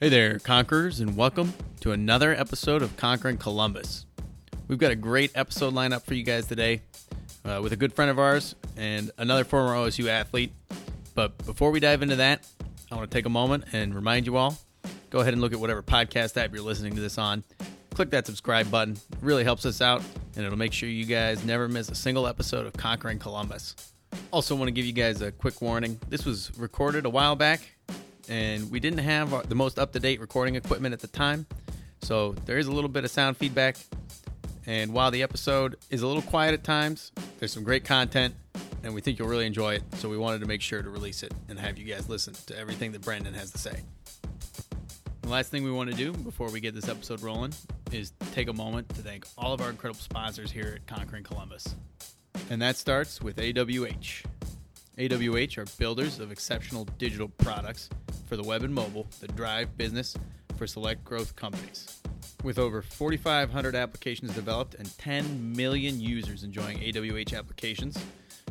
Hey there, Conquerors, and welcome to another episode of Conquering Columbus. We've got a great episode lined up for you guys today uh, with a good friend of ours and another former OSU athlete. But before we dive into that, I want to take a moment and remind you all go ahead and look at whatever podcast app you're listening to this on. Click that subscribe button, it really helps us out, and it'll make sure you guys never miss a single episode of Conquering Columbus. Also, want to give you guys a quick warning. This was recorded a while back, and we didn't have the most up to date recording equipment at the time. So there is a little bit of sound feedback. And while the episode is a little quiet at times, there's some great content, and we think you'll really enjoy it. So we wanted to make sure to release it and have you guys listen to everything that Brandon has to say. The last thing we want to do before we get this episode rolling is take a moment to thank all of our incredible sponsors here at Conquering Columbus. And that starts with AWH. AWH are builders of exceptional digital products for the web and mobile that drive business for select growth companies. With over 4,500 applications developed and 10 million users enjoying AWH applications,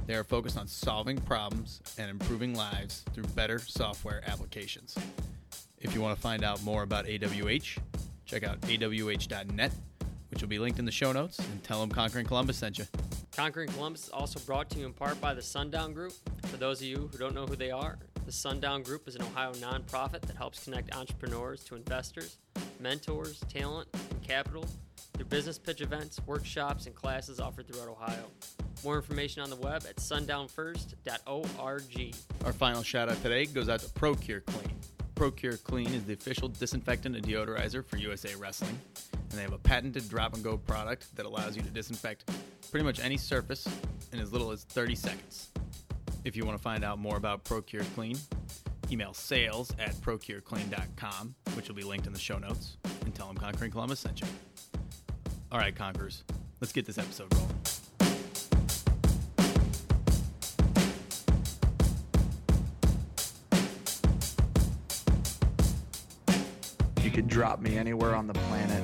they are focused on solving problems and improving lives through better software applications. If you want to find out more about AWH, check out awh.net, which will be linked in the show notes, and tell them Conquering Columbus sent you. Conquering Columbus is also brought to you in part by the Sundown Group. For those of you who don't know who they are, the Sundown Group is an Ohio nonprofit that helps connect entrepreneurs to investors, mentors, talent, and capital through business pitch events, workshops, and classes offered throughout Ohio. More information on the web at sundownfirst.org. Our final shout out today goes out to Procure Clean. Procure Clean is the official disinfectant and deodorizer for USA Wrestling, and they have a patented drop and go product that allows you to disinfect pretty much any surface in as little as 30 seconds. If you want to find out more about Procure Clean, email sales at procureclean.com, which will be linked in the show notes, and tell them Conquering Columbus sent you. All right, Conquerors, let's get this episode rolling. You could drop me anywhere on the planet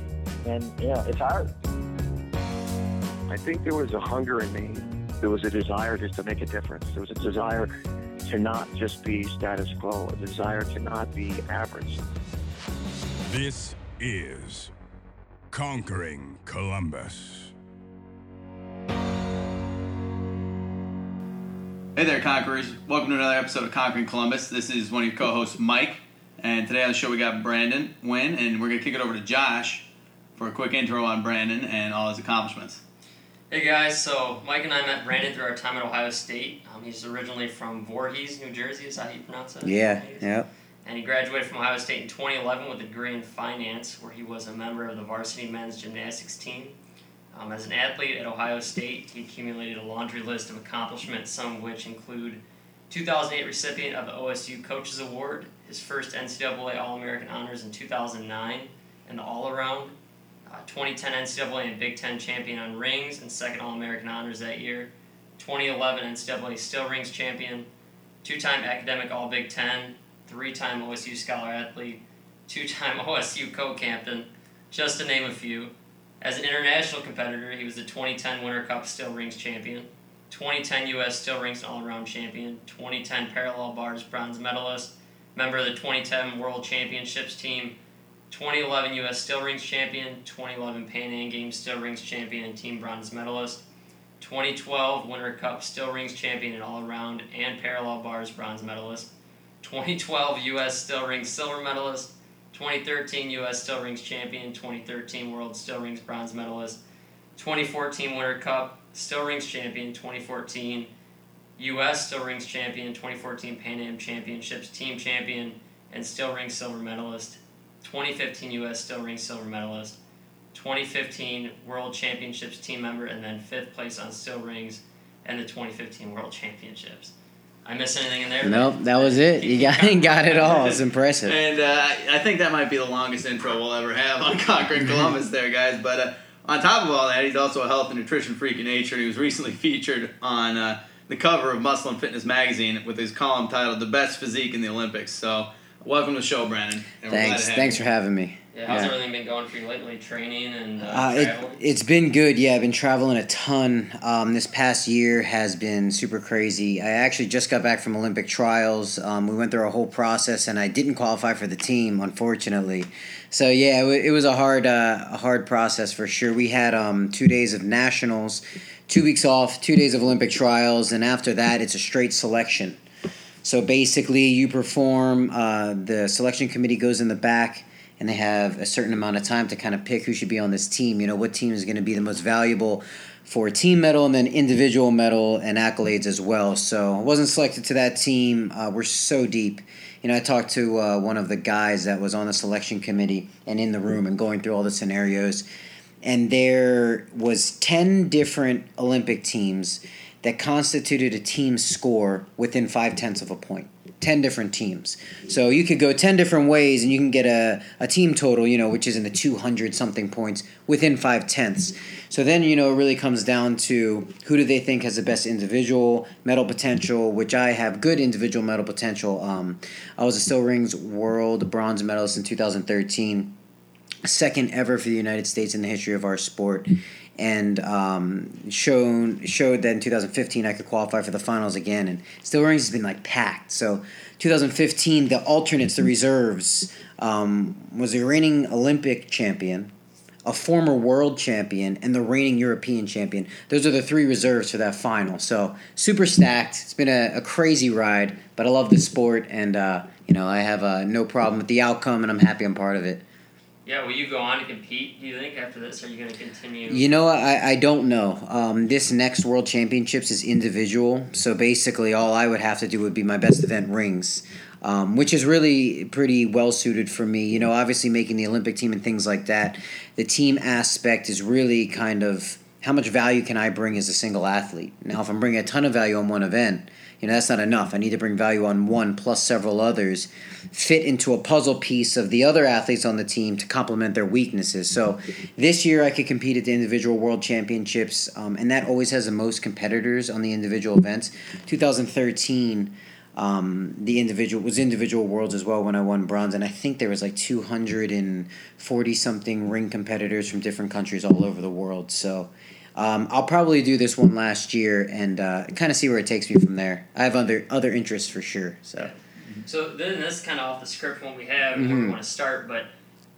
And yeah, it's hard. I think there was a hunger in me. There was a desire just to make a difference. There was a desire to not just be status quo, a desire to not be average. This is Conquering Columbus. Hey there, Conquerors. Welcome to another episode of Conquering Columbus. This is one of your co hosts, Mike. And today on the show, we got Brandon Wynn, and we're going to kick it over to Josh for a quick intro on Brandon and all his accomplishments. Hey guys, so Mike and I met Brandon through our time at Ohio State. Um, he's originally from Voorhees, New Jersey. Is that how you pronounce it? Yeah, Voorhees? yeah. And he graduated from Ohio State in 2011 with a degree in finance, where he was a member of the varsity men's gymnastics team. Um, as an athlete at Ohio State, he accumulated a laundry list of accomplishments, some of which include 2008 recipient of the OSU Coaches Award, his first NCAA All American honors in 2009, and the all around, uh, 2010 NCAA and Big Ten champion on rings and second All American honors that year, 2011 NCAA Still Rings champion, two time academic All Big Ten, three time OSU Scholar Athlete, two time OSU co captain, just to name a few. As an international competitor, he was the 2010 Winter Cup Still Rings champion, 2010 U.S. Still Rings All Around champion, 2010 Parallel Bars bronze medalist, member of the 2010 World Championships team, 2011 U.S. Still Rings champion, 2011 Pan Am Games Still Rings champion and team bronze medalist, 2012 Winter Cup Still Rings champion and all around and parallel bars bronze medalist, 2012 U.S. Still Rings silver medalist, 2013 U.S. Still Rings champion, 2013 World Still Rings bronze medalist, 2014 Winter Cup Still Rings champion, 2014 U.S. Still Rings champion, 2014 Pan Am Championships team champion, and Still Rings silver medalist, 2015 U.S. Still Rings silver medalist, 2015 World Championships team member, and then fifth place on Still Rings and the 2015 World Championships. I miss anything in there? Nope, that was it. You got got it all. It's impressive. And uh, I think that might be the longest intro we'll ever have on Conquering Columbus, there, guys. But uh, on top of all that, he's also a health and nutrition freak in nature. He was recently featured on uh, the cover of Muscle and Fitness magazine with his column titled "The Best Physique in the Olympics." So, welcome to the show, Brandon. And Thanks. Thanks you. for having me. Yeah, how's Yeah. everything been going for you lately? Training and uh, Uh, it, traveling? it's been good. Yeah, I've been traveling a ton. Um, this past year has been super crazy. I actually just got back from Olympic trials. Um, we went through a whole process, and I didn't qualify for the team, unfortunately. So yeah, it, wa- it was a hard, uh, a hard process for sure. We had um, two days of nationals, two weeks off, two days of Olympic trials, and after that, it's a straight selection. So basically, you perform. Uh, the selection committee goes in the back, and they have a certain amount of time to kind of pick who should be on this team. You know, what team is going to be the most valuable for team medal, and then individual medal and accolades as well. So I wasn't selected to that team. Uh, we're so deep. You know, I talked to uh, one of the guys that was on the selection committee and in the room and going through all the scenarios, and there was ten different Olympic teams that constituted a team score within five tenths of a point. 10 different teams. So you could go 10 different ways and you can get a, a team total, you know, which is in the 200 something points within five tenths. So then, you know, it really comes down to who do they think has the best individual medal potential, which I have good individual medal potential. Um, I was a Still Rings World Bronze medalist in 2013 second ever for the United States in the history of our sport, and um, shown showed that in 2015 I could qualify for the finals again. And still rings has been like packed. So 2015, the alternates, the reserves, um, was a reigning Olympic champion. A former world champion and the reigning European champion. Those are the three reserves for that final. So super stacked. It's been a, a crazy ride, but I love the sport, and uh, you know I have uh, no problem with the outcome, and I'm happy I'm part of it. Yeah, will you go on to compete? Do you think after this, are you going to continue? You know, I, I don't know. Um, this next World Championships is individual, so basically all I would have to do would be my best event rings, um, which is really pretty well suited for me. You know, obviously making the Olympic team and things like that, the team aspect is really kind of how much value can I bring as a single athlete. Now, if I'm bringing a ton of value on one event, you know, that's not enough. I need to bring value on one plus several others, fit into a puzzle piece of the other athletes on the team to complement their weaknesses. So this year I could compete at the individual world championships, um, and that always has the most competitors on the individual events. 2013. Um, the individual was individual worlds as well when I won bronze, and I think there was like two hundred and forty something ring competitors from different countries all over the world. So um, I'll probably do this one last year and uh, kind of see where it takes me from there. I have other other interests for sure. So So then this is kind of off the script when we have and where we Mhm. want to start, but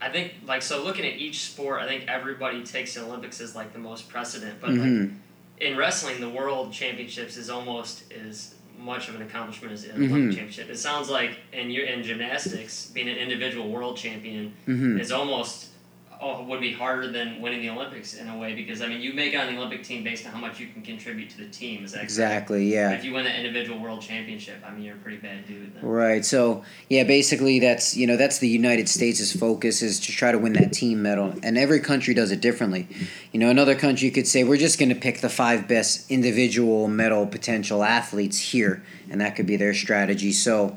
I think like so looking at each sport, I think everybody takes the Olympics as like the most precedent, but like Mhm. in wrestling, the World Championships is almost as much of an accomplishment as the Mhm. Olympic Championship. It sounds like in your in gymnastics, being an individual world champion Mhm. is almost oh, would be harder than winning the Olympics in a way because I mean you make it on the Olympic team based on how much you can contribute to the team. Is that correct? exactly, yeah. But if you win the individual world championship, I mean you're a pretty bad dude. Then. Right. So yeah, basically that's you know that's the United States' focus is to try to win that team medal, and every country does it differently. You know, another country could say we're just going to pick the five best individual medal potential athletes here, and that could be their strategy. So.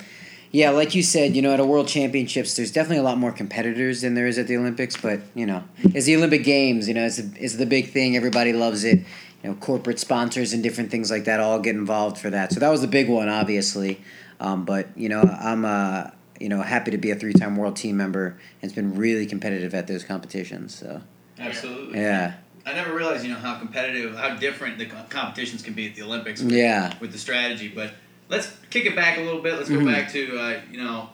Yeah, like you said, you know, at a World Championships, there's definitely a lot more competitors than there is at the Olympics. But you know, it's the Olympic Games. You know, it's the, it's the big thing. Everybody loves it. You know, corporate sponsors and different things like that all get involved for that. So that was the big one, obviously. Um, but you know, I'm uh, you know happy to be a three-time world team member, and it's been really competitive at those competitions. So Absolutely. yeah, I never realized, you know, how competitive, how different the competitions can be at the Olympics. With, Yeah. With the strategy, but let's kick it back a little bit. Let's go Mhm. back to, uh, you know,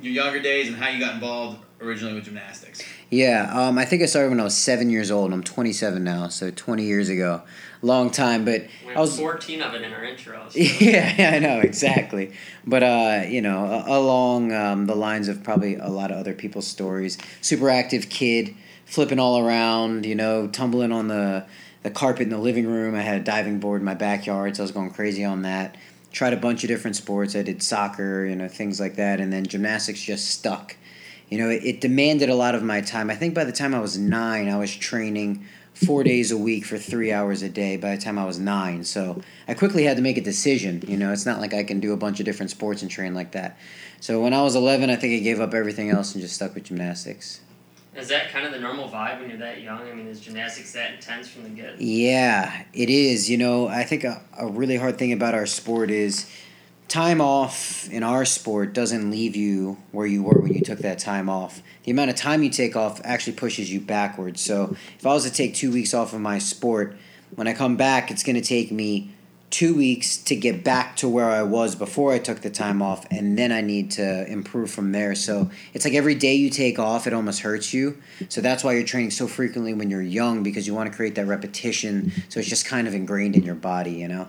your younger days and how you got involved originally with gymnastics. yeah. Um, I think I started when I was seven years old. and I'm 27 now, so 20 years ago, long time. But We I was 14 of it in our intro. So. yeah, yeah, I know exactly. But uh, you know, along um, the lines of probably a lot of other people's stories, super active kid, flipping all around, you know, tumbling on the the carpet in the living room. I had a diving board in my backyard, so I was going crazy on that. Tried a bunch of different sports. I did soccer, you know, things like that, and then gymnastics just stuck. You know, it, it demanded a lot of my time. I think by the time I was nine, I was training four days a week for three hours a day by the time I was nine. So I quickly had to make a decision. You know, it's not like I can do a bunch of different sports and train like that. So when I was 11, I think I gave up everything else and just stuck with gymnastics. Is that kind of the normal vibe when you're that young? I mean, is gymnastics that intense from the get? Yeah, it is. You know, I think a, a really hard thing about our sport is time off in our sport doesn't leave you where you were when you took that time off. The amount of time you take off actually pushes you backwards. So if I was to take two weeks off of my sport, when I come back, it's going to take me two weeks to get back to where I was before I took the time off, and then I need to improve from there. So it's like every day you take off, it almost hurts you. So that's why you're training so frequently when you're young because you want to create that repetition. So it's just kind of ingrained in your body, you know?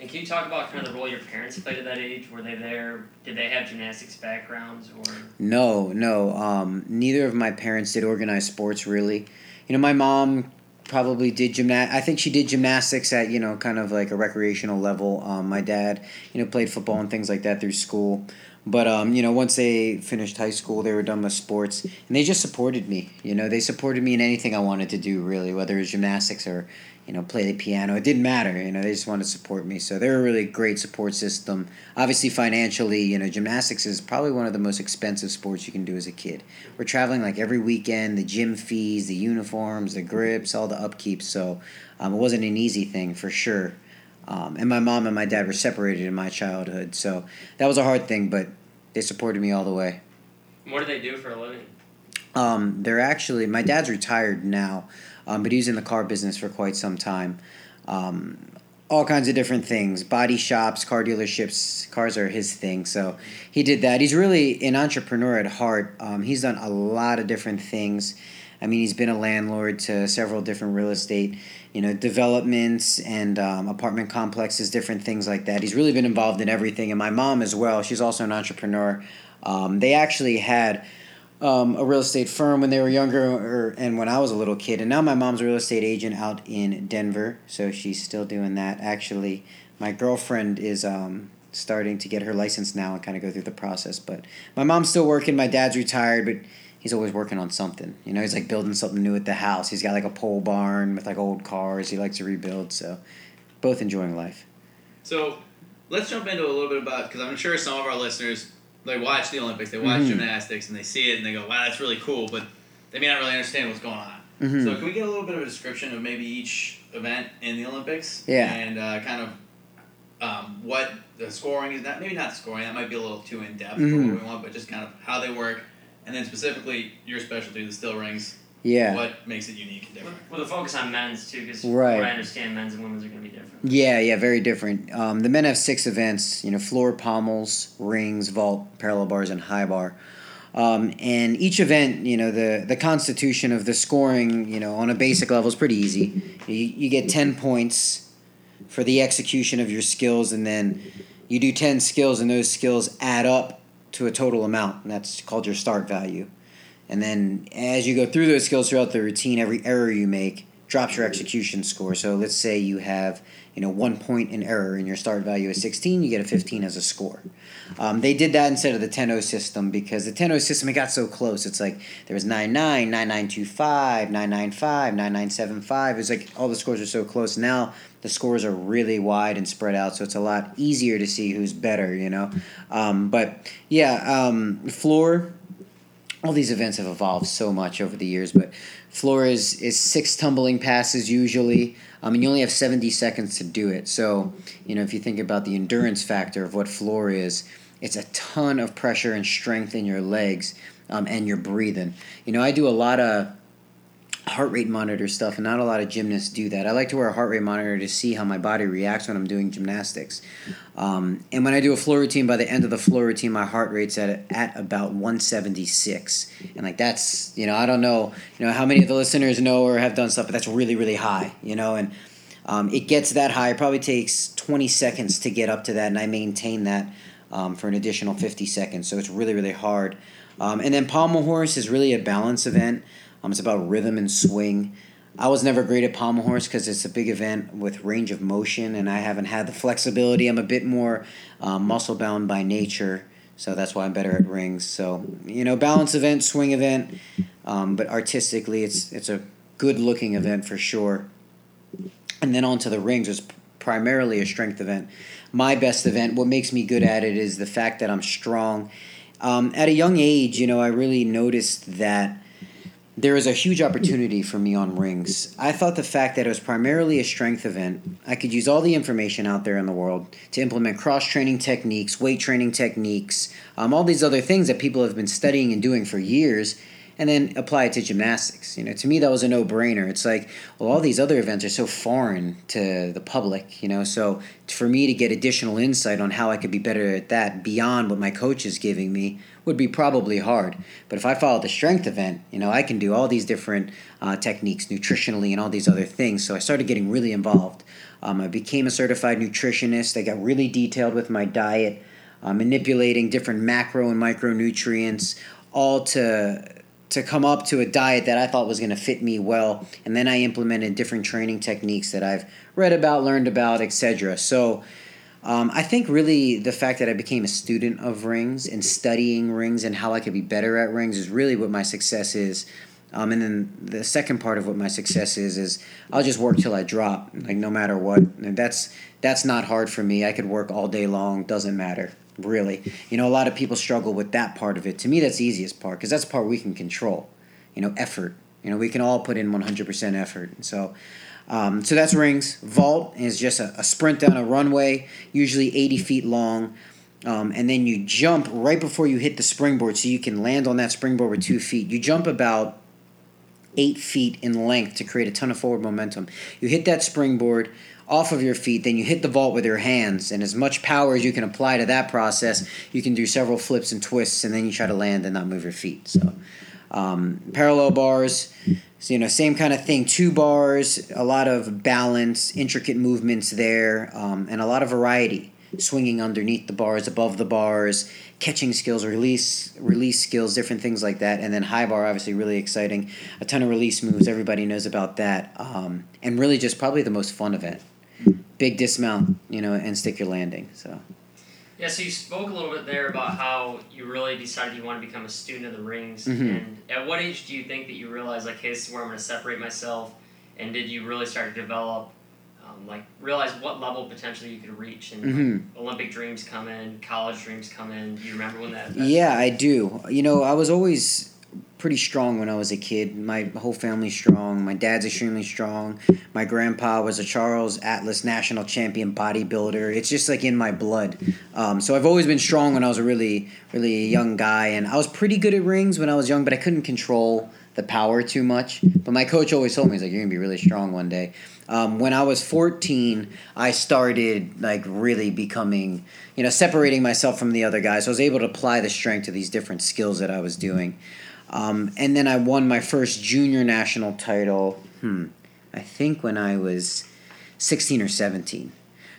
And can you talk about kind of the role your parents played at that age? Were they there? Did they have gymnastics backgrounds or? No, no. Um, neither of my parents did organized sports really. You know, my mom probably did gymnast. I think she did gymnastics at you know kind of like a recreational level. Um, my dad, you know, played football and things like that through school. But um, you know, once they finished high school, they were done with sports, and they just supported me. You know, they supported me in anything I wanted to do, really, whether it was gymnastics or you know, play the piano. It didn't matter. You know, they just wanted to support me. So they're a really great support system. Obviously, financially, you know, gymnastics is probably one of the most expensive sports you can do as a kid. We're traveling like every weekend, the gym fees, the uniforms, the grips, all the upkeep. So um, it wasn't an easy thing for sure. Um, and my mom and my dad were separated in my childhood. So that was a hard thing, but they supported me all the way. What do they do for a living? Um, they're actually, my dad's retired now um, but he was in the car business for quite some time. Um, all kinds of different things body shops, car dealerships. Cars are his thing. So he did that. He's really an entrepreneur at heart. Um, he's done a lot of different things. I mean, he's been a landlord to several different real estate, you know, developments and um, apartment complexes, different things like that. He's really been involved in everything. And my mom as well. She's also an entrepreneur. Um, they actually had um, a real estate firm when they were younger or, and when I was a little kid. And now my mom's a real estate agent out in Denver, so she's still doing that. Actually, my girlfriend is um, starting to get her license now and kind of go through the process. But my mom's still working. My dad's retired, but he's always working on something. You know, he's like building something new at the house. He's got like a pole barn with like old cars. He likes to rebuild. So, both enjoying life. So, let's jump into a little bit about because I'm sure some of our listeners they watch the Olympics, they watch mm-hmm. gymnastics, and they see it and they go, "Wow, that's really cool," but they may not really understand what's going on. Mm-hmm. So, can we get a little bit of a description of maybe each event in the Olympics? Yeah. And uh, kind of um, what the scoring is. Not maybe not scoring. That might be a little too in depth mm-hmm. for what we want, but just kind of how they work, and then specifically your specialty, the still rings. Yeah. What makes it unique and different? Well, the focus on men's too, because right. I understand, men's and women's are going to be different. Yeah, yeah, very different. Um, the men have six events. You know, floor, pommels, rings, vault, parallel bars, and high bar. Um, and each event, you know, the the constitution of the scoring, you know, on a basic level is pretty easy. You, you get ten points for the execution of your skills, and then you do ten skills, and those skills add up to a total amount, and that's called your start value. And then as you go through those skills throughout the routine, every error you make drops your execution score. So let's say you have you know one point in error and your start value is 16 you get a 15 as a score. Um, they did that instead of the 10-0 system because the 10-0 system it got so close. It's like there was 9-9 9-9-2-5 9-9-5 9-9-7-5 it was like all the scores are so close. Now the scores are really wide and spread out so it's a lot easier to see who's better you know? Um, but yeah um, floor all these events have evolved so much over the years, but floor is, is six tumbling passes usually. Um, mean, you only have 70 seconds to do it. So, you know, if you think about the endurance factor of what floor is, it's a ton of pressure and strength in your legs um, and your breathing. You know, I do a lot of heart rate monitor stuff, and not a lot of gymnasts do that. I like to wear a heart rate monitor to see how my body reacts when I'm doing gymnastics. Um, and when I do a floor routine, by the end of the floor routine, my heart rate's at at about 176, and like that's you know I don't know you know how many of the listeners know or have done stuff, but that's really really high, you know, and um, it gets that high. It probably takes 20 seconds to get up to that, and I maintain that um, for an additional 50 seconds. So it's really really hard. Um, and then pommel horse is really a balance event. Um, it's about rhythm and swing. I was never great at pommel horse because it's a big event with range of motion, and I haven't had the flexibility. I'm a bit more um, muscle bound by nature, so that's why I'm better at rings. So you know, balance event, swing event, um, but artistically, it's it's a good looking event for sure. And then onto the rings was primarily a strength event. My best event, what makes me good at it is the fact that I'm strong. Um, at a young age, you know, I really noticed that there is a huge opportunity for me on rings. I thought the fact that it was primarily a strength event, I could use all the information out there in the world to implement cross training techniques, weight training techniques, um, all these other things that people have been studying and doing for years, and then apply it to gymnastics. You know, to me that was a no brainer. It's like, well, all these other events are so foreign to the public. You know, so for me to get additional insight on how I could be better at that beyond what my coach is giving me would be probably hard. But if I follow the strength event, you know, I can do all these different uh, techniques nutritionally and all these other things. So I started getting really involved. Um, I became a certified nutritionist. I got really detailed with my diet, uh, manipulating different macro and micronutrients, all to to come up to a diet that I thought was going to fit me well. And then I implemented different training techniques that I've read about, learned about, etc. So um, I think really the fact that I became a student of rings and studying rings and how I could be better at rings is really what my success is. Um, and then the second part of what my success is is I'll just work till I drop, like no matter what. And that's that's not hard for me. I could work all day long, doesn't matter really. You know, a lot of people struggle with that part of it. To me, that's the easiest part because that's the part we can control. You know, effort. You know, we can all put in one hundred percent effort. So. Um, so that's rings. Vault is just a, a, sprint down a runway, usually 80 feet long. Um, and then you jump right before you hit the springboard so you can land on that springboard with two feet. You jump about eight feet in length to create a ton of forward momentum. You hit that springboard off of your feet, then you hit the vault with your hands, and as much power as you can apply to that process, you can do several flips and twists, and then you try to land and not move your feet. So, um, parallel bars, so, you know, same kind of thing. Two bars, a lot of balance, intricate movements there, um, and a lot of variety. Swinging underneath the bars, above the bars, catching skills, release release skills, different things like that. And then high bar, obviously, really exciting. A ton of release moves. Everybody knows about that. Um, and really, just probably the most fun event. Big dismount, you know, and stick your landing. So. Yeah, so you spoke a little bit there about how you really decided you want to become a student of the rings. Mhm. And at what age do you think that you realized, like, hey, this is where I'm going to separate myself? And did you really start to develop, um, like, realize what level potentially you could reach? And Mhm. like, Olympic dreams come in, college dreams come in. Do you remember when that? that Yeah, I do. You know, I was always pretty strong when I was a kid. My whole family's strong. My dad's extremely strong. My grandpa was a Charles Atlas national champion bodybuilder. It's just like in my blood. Um, so I've always been strong when I was a really, really young guy. And I was pretty good at rings when I was young, but I couldn't control the power too much. But my coach always told me, he's like, you're going to be really strong one day. Um, when I was 14, I started like really becoming, you know, separating myself from the other guys. So I was able to apply the strength to these different skills that I was doing. Um, and then I won my first junior national title, hmm, I think when I was 16 or 17.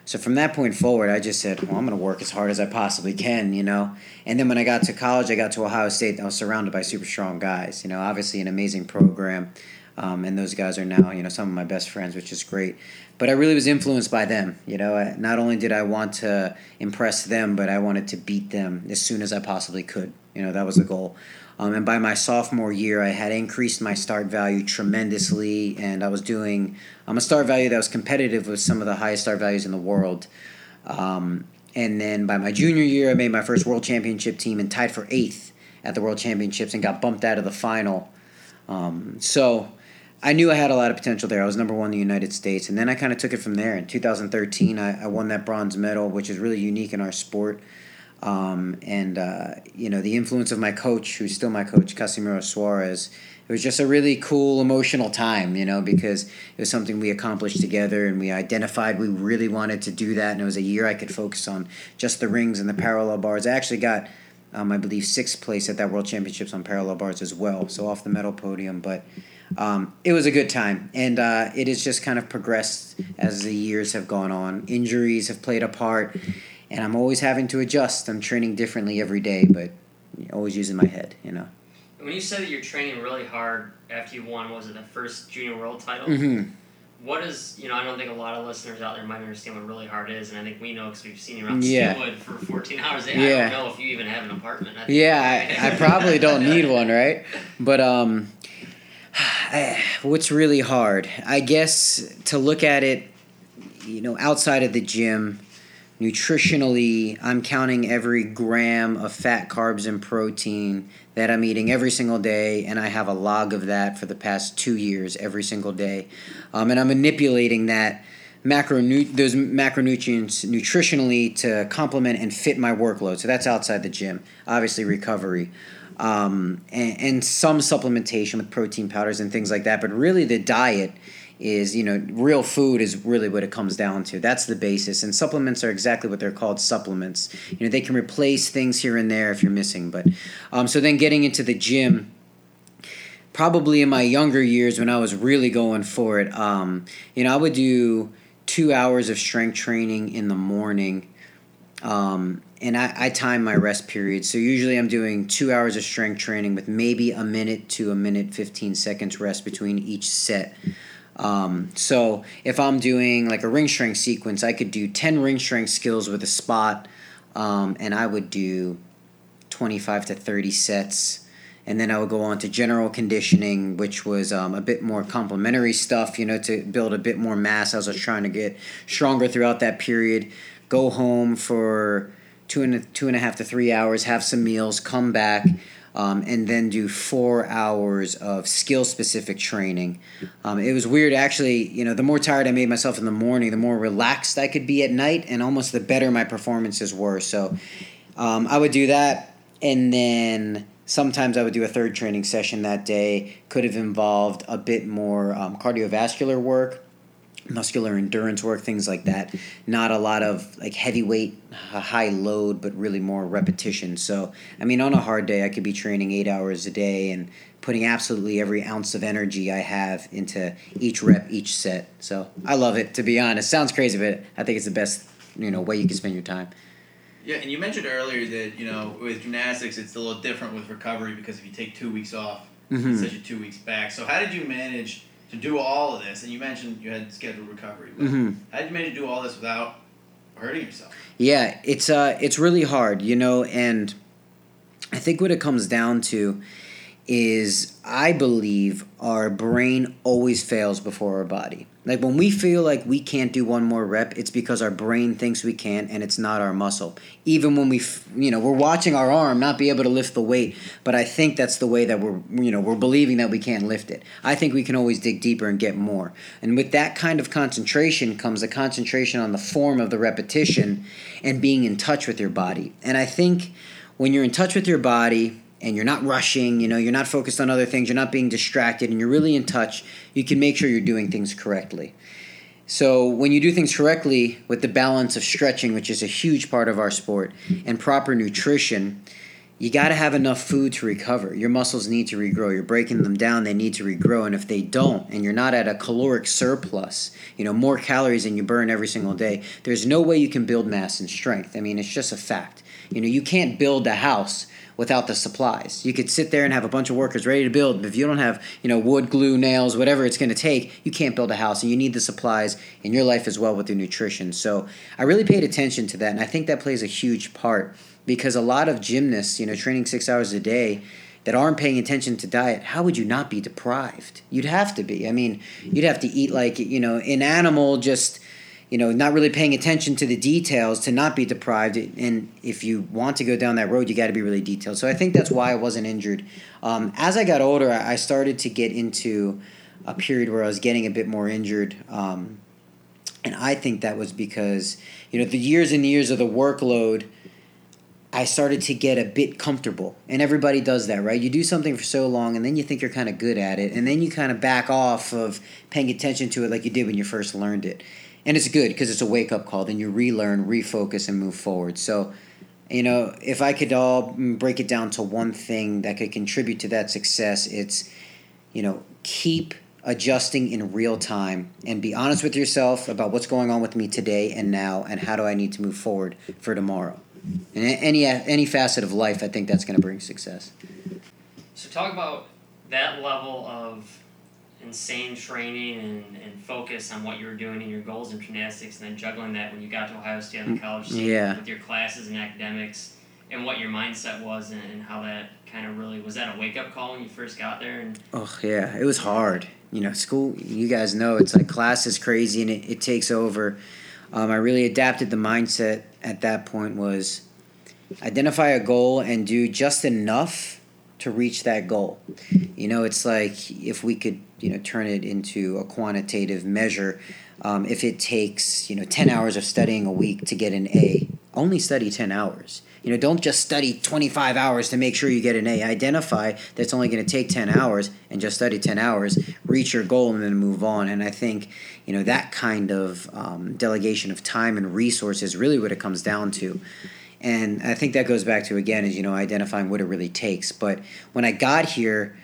So from that point forward, I just said, well, I'm going to work as hard as I possibly can, you know. And then when I got to college, I got to Ohio State. I was surrounded by super strong guys, you know, obviously an amazing program. Um, and those guys are now, you know, some of my best friends, which is great. But I really was influenced by them. You know, I, not only did I want to impress them, but I wanted to beat them as soon as I possibly could. You know, that was the goal. Um, and by my sophomore year, I had increased my start value tremendously, and I was doing um, a start value that was competitive with some of the highest start values in the world. Um, and then by my junior year, I made my first world championship team and tied for eighth at the world championships and got bumped out of the final. Um, so I knew I had a lot of potential there. I was number one in the United States, and then I kind of took it from there. In 2013, I, I won that bronze medal, which is really unique in our sport. Um, and uh, you know the influence of my coach, who's still my coach, Casimiro Suarez. It was just a really cool, emotional time, you know, because it was something we accomplished together, and we identified we really wanted to do that. And it was a year I could focus on just the rings and the parallel bars. I actually got, um, I believe, sixth place at that World Championships on parallel bars as well, so off the medal podium. But um, it was a good time, and uh, it has just kind of progressed as the years have gone on. Injuries have played a part and I'm always having to adjust. I'm training differently every day, but always using my head, you know. When you said that you're training really hard after you won, was it the first junior world title? Mm-hmm. What is, you know, I don't think a lot of listeners out there might understand what really hard is, and I think we know because we've seen you around Yeah. Steelwood for 14 hours. I Yeah. don't know if you even have an apartment. I Yeah, I, I probably don't need one, right? But um, what's really hard, I guess, to look at it, you know, outside of the gym, nutritionally, I'm counting every gram of fat, carbs, and protein that I'm eating every single day, and I have a log of that for the past two years every single day, um, and I'm manipulating that macro those macronutrients nutritionally to complement and fit my workload. So that's outside the gym. Obviously, recovery. Um, and, and some supplementation with protein powders and things like that. But really, the diet is you know real food is really what it comes down to. That's the basis. And supplements are exactly what they're called supplements. You know they can replace things here and there if you're missing but um, so then getting into the gym probably in my younger years when i was really going for it um, you know i would do two hours of strength training in the morning um, and I, I time my rest period. So usually i'm doing two hours of strength training with maybe a minute to a minute 15 seconds rest between each set um, so if I'm doing like a ring strength sequence, I could do 10 ring strength skills with a spot, um, and I would do 25 to 30 sets. And then I would go on to general conditioning, which was um, a bit more complementary stuff, you know, to build a bit more mass as I was trying to get stronger throughout that period. Go home for two and a, two and a half to three hours, have some meals, come back um, and then do four hours of skill specific training. Um, it was weird, actually. You know, the more tired I made myself in the morning, the more relaxed I could be at night, and almost the better my performances were. So um, I would do that, and then sometimes I would do a third training session that day. Could have involved a bit more um, cardiovascular work muscular endurance work, things like that. Not a lot of like heavyweight, high load, but really more repetition. So, I mean, on a hard day, I could be training eight hours a day and putting absolutely every ounce of energy I have into each rep, each set. So, I love it. To be honest, sounds crazy, but I think it's the best you know way you can spend your time. Yeah, and you mentioned earlier that you know with gymnastics it's a little different with recovery because if you take two weeks off, mm-hmm. it sets you two weeks back. So how did you manage? To do all of this, and you mentioned you had scheduled recovery. Mm-hmm. How did you manage to do all this without hurting yourself? Yeah, it's uh, it's really hard, you know, and I think what it comes down to is I believe our brain always fails before our body. Like when we feel like we can't do one more rep, it's because our brain thinks we can and it's not our muscle. Even when we, you know, we're watching our arm not be able to lift the weight, but I think that's the way that we're, you know, we're believing that we can't lift it. I think we can always dig deeper and get more. And with that kind of concentration comes a concentration on the form of the repetition and being in touch with your body. And I think when you're in touch with your body, and you're not rushing, you know, you're not focused on other things, you're not being distracted, and you're really in touch, you can make sure you're doing things correctly. So, when you do things correctly with the balance of stretching, which is a huge part of our sport, and proper nutrition, you got to have enough food to recover. Your muscles need to regrow. You're breaking them down, they need to regrow. And if they don't, and you're not at a caloric surplus, you know, more calories than you burn every single day, there's no way you can build mass and strength. I mean, it's just a fact. You know, you can't build a house without the supplies. You could sit there and have a bunch of workers ready to build, but if you don't have, you know, wood, glue, nails, whatever it's going to take, you can't build a house and you need the supplies in your life as well with your nutrition. So, I really paid attention to that and I think that plays a huge part because a lot of gymnasts, you know, training 6 hours a day, that aren't paying attention to diet, how would you not be deprived? You'd have to be. I mean, you'd have to eat like, you know, an animal just you know, not really paying attention to the details to not be deprived. And if you want to go down that road, you got to be really detailed. So I think that's why I wasn't injured. Um, as I got older, I started to get into a period where I was getting a bit more injured. Um, and I think that was because, you know, the years and years of the workload, I started to get a bit comfortable. And everybody does that, right? You do something for so long and then you think you're kind of good at it. And then you kind of back off of paying attention to it like you did when you first learned it and it's good because it's a wake up call. Then you relearn, refocus, and move forward. So, you know, if I could all break it down to one thing that could contribute to that success, it's, you know, keep adjusting in real time and be honest with yourself about what's going on with me today and now and how do I need to move forward for tomorrow. And any any facet of life, I think that's going to bring success. So talk about that level of insane training and, and focus on what you were doing and your goals in gymnastics, and then juggling that when you got to Ohio State on the college scene yeah. with your classes and academics, and what your mindset was and, and how that kind of really was that a wake up call when you first got there? And Oh yeah, it was hard. You know, school. You guys know it's like class is crazy and it, it takes over. Um, I really adapted the mindset at that point was identify a goal and do just enough to reach that goal. You know, it's like if we could you know turn it into a quantitative measure. Um, if it takes you know ten hours of studying a week to get an A, only study ten hours. You know, don't just study 25 hours to make sure you get an A. Identify that's only going to take 10 hours and just study 10 hours, reach your goal, and then move on. And I think, you know, that kind of um, delegation of time and resources really what it comes down to. And I think that goes back to, again, is, you know, identifying what it really takes. But when I got here,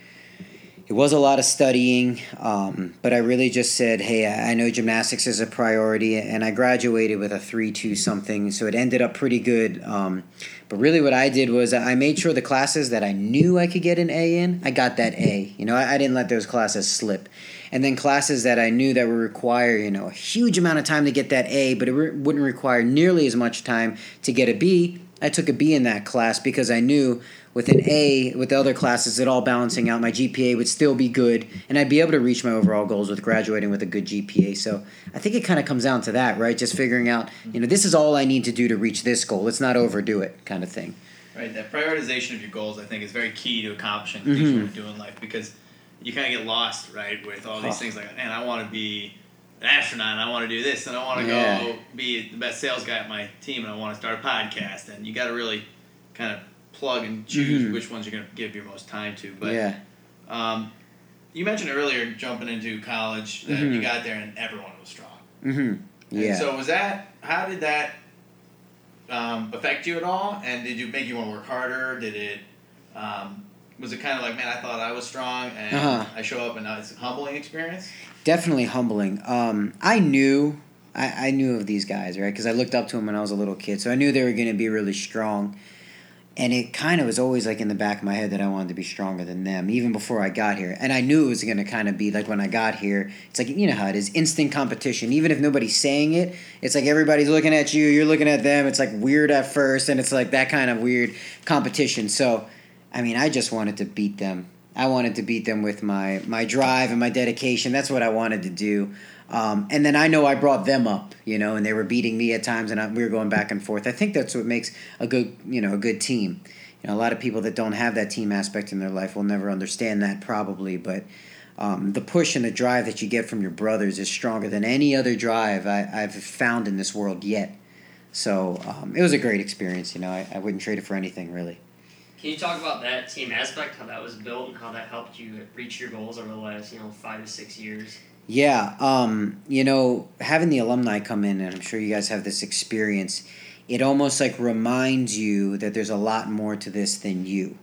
it was a lot of studying, um, but I really just said, hey, I know gymnastics is a priority, and I graduated with a 3 2 something, so it ended up pretty good. Um, but really, what I did was I made sure the classes that I knew I could get an A in, I got that A. You know, I, I didn't let those classes slip. And then classes that I knew that would require, you know, a huge amount of time to get that A, but it re- wouldn't require nearly as much time to get a B, I took a B in that class because I knew with an A, with the other classes, it all balancing out, my GPA would still be good, and I'd be able to reach my overall goals with graduating with a good GPA. So I think it kind of comes down to that, right? Just figuring out, you know, this is all I need to do to reach this goal. Let's not overdo it, kind of thing. Right, that prioritization of your goals, I think, is very key to accomplishing things Mhm. you want to do in life because you kind of get lost, right, with all these Oh. things like, man, I want to be an astronaut, and I want to do this, and I want to Yeah. go be the best sales guy at my team, and I want to start a podcast, and you got to really kind of plug and choose Mhm. which ones you're going to give your most time to. But yeah. um, you mentioned earlier jumping into college that Mhm. you got there and everyone was strong. Mm-hmm. And Yeah. so was that? How did that um, affect you at all? And did you make you want to work harder? Did it? Um, was it kind of like, man, I thought I was strong, and Uh-huh. I show up, and now it's a humbling experience. Definitely humbling. Um, I knew, I, I knew of these guys, right? Because I looked up to them when I was a little kid, so I knew they were going to be really strong. And it kind of was always like in the back of my head that I wanted to be stronger than them, even before I got here. And I knew it was going to kind of be like when I got here. It's like you know how it is, instant competition. Even if nobody's saying it, it's like everybody's looking at you, you're looking at them. It's like weird at first, and it's like that kind of weird competition. So, I mean, I just wanted to beat them. I wanted to beat them with my my drive and my dedication. That's what I wanted to do. Um, and then I know I brought them up, you know, and they were beating me at times, and I, we were going back and forth. I think that's what makes a good, you know, a good team. You know, a lot of people that don't have that team aspect in their life will never understand that probably, but um, the push and the drive that you get from your brothers is stronger than any other drive I, I've found in this world yet. So um, it was a great experience. You know, I, I wouldn't trade it for anything really. Can you talk about that team aspect, how that was built, and how that helped you reach your goals over the last, you know, five to six years? Yeah, um, you know, having the alumni come in, and I'm sure you guys have this experience, it almost like reminds you that there's a lot more to this than you,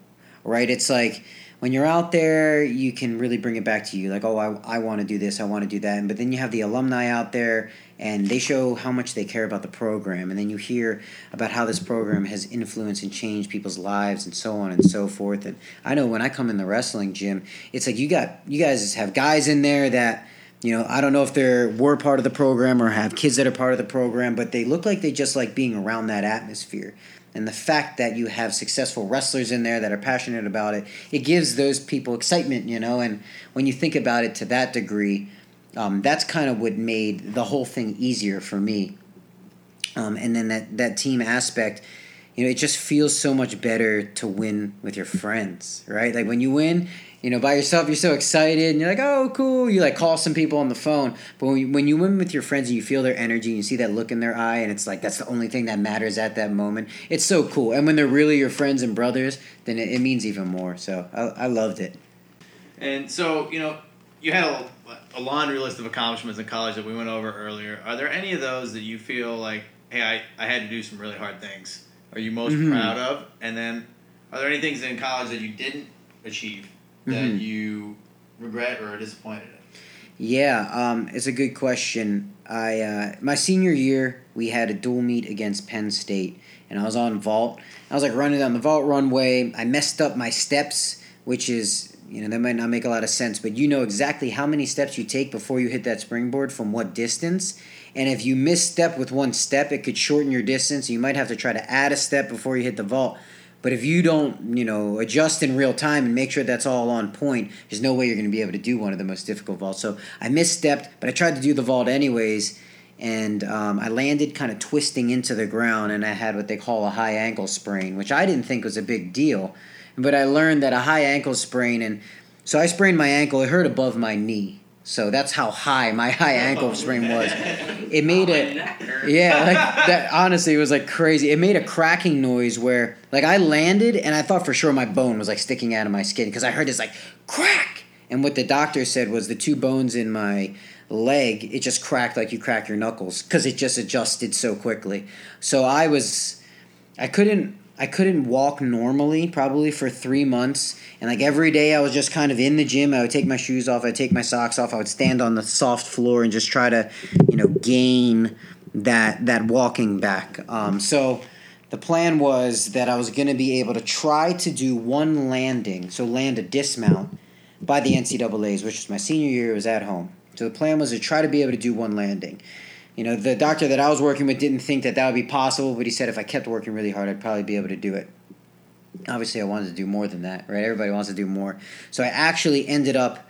right? It's like when you're out there, you can really bring it back to you, like, oh, I, I want to do this, I want to do that. But then you have the alumni out there, and they show how much they care about the program. And then you hear about how this program has influenced and changed people's lives and so on and so forth. And I know when I come in the wrestling gym, it's like you got, you guys have guys in there that, you know, I don't know if they're were part of the program or have kids that are part of the program, but they look like they just like being around that atmosphere. And the fact that you have successful wrestlers in there that are passionate about it, it gives those people excitement, you know. And when you think about it to that degree, um, that's kind of what made the whole thing easier for me. Um, and then that, that team aspect, you know, it just feels so much better to win with your friends, right? Like when you win, you know, by yourself, you're so excited and you're like, oh, cool. You like call some people on the phone. But when you, when you win with your friends and you feel their energy and you see that look in their eye and it's like that's the only thing that matters at that moment, it's so cool. And when they're really your friends and brothers, then it, it means even more. So I, I loved it. And so, you know, you had a, a laundry list of accomplishments in college that we went over earlier. Are there any of those that you feel like, hey, I, I had to do some really hard things? Are you most Mhm. proud of? And then, are there any things in college that you didn't achieve that Mhm. you regret or are disappointed in? Yeah, um, it's a good question. I uh, my senior year we had a dual meet against Penn State, and I was on vault. I was like running down the vault runway. I messed up my steps, which is you know that might not make a lot of sense, but you know exactly how many steps you take before you hit that springboard from what distance. And if you misstep with one step, it could shorten your distance. You might have to try to add a step before you hit the vault. But if you don't, you know, adjust in real time and make sure that's all on point, there's no way you're going to be able to do one of the most difficult vaults. So I misstepped, but I tried to do the vault anyways, and um, I landed kind of twisting into the ground, and I had what they call a high ankle sprain, which I didn't think was a big deal, but I learned that a high ankle sprain, and so I sprained my ankle. It hurt above my knee. So that's how high my high ankle sprain was. It made it, yeah, like that. Honestly, it was like crazy. It made a cracking noise where, like, I landed and I thought for sure my bone was like sticking out of my skin because I heard this like crack. And what the doctor said was the two bones in my leg, it just cracked like you crack your knuckles because it just adjusted so quickly. So I was, I couldn't I couldn't walk normally probably for three months. And like every day I was just kind of in the gym. I would take my shoes off, I'd take my socks off, I would stand on the soft floor and just try to, you know, gain that that walking back. Um, so the plan was that I was to be able to try to do one landing, so land a dismount by the NCAA's, which was my senior year. It was at home. So the plan was to try to be able to do one landing you know, the doctor that I was working with didn't think that that would be possible, but he said if I kept working really hard, I'd probably be able to do it. Obviously, I wanted to do more than that, right? Everybody wants to do more. So I actually ended up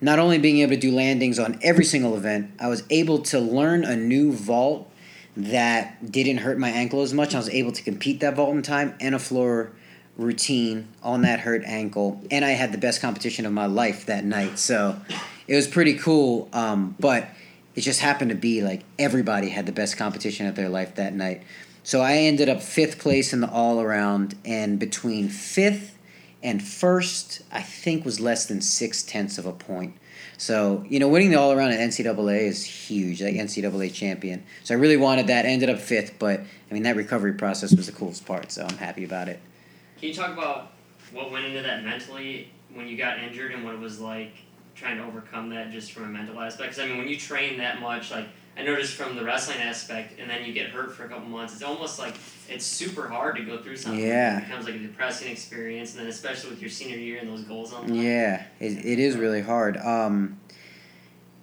not only being able to do landings on every single event, I was able to learn a new vault that didn't hurt my ankle as much. I was able to compete that vault in time and a floor routine on that hurt ankle, and I had the best competition of my life that night. So it was pretty cool. Um, but it just happened to be like everybody had the best competition of their life that night. So I ended up fifth place in the all around, and between fifth and first, I think was less than six tenths of a point. So you know, winning the all around at NCAA is huge, like NCAA champion. So I really wanted that. Ended up fifth, but I mean that recovery process was the coolest part. So I'm happy about it. Can you talk about what went into that mentally when you got injured and what it was like trying to overcome that just from a mental aspect. Because I mean, when you train that much, like I noticed from the wrestling aspect, and then you get hurt for a couple months, it's almost like it's super hard to go through something. Yeah. It becomes like a depressing experience, and then especially with your senior year and those goals on. Yeah, it, it is really hard. Um,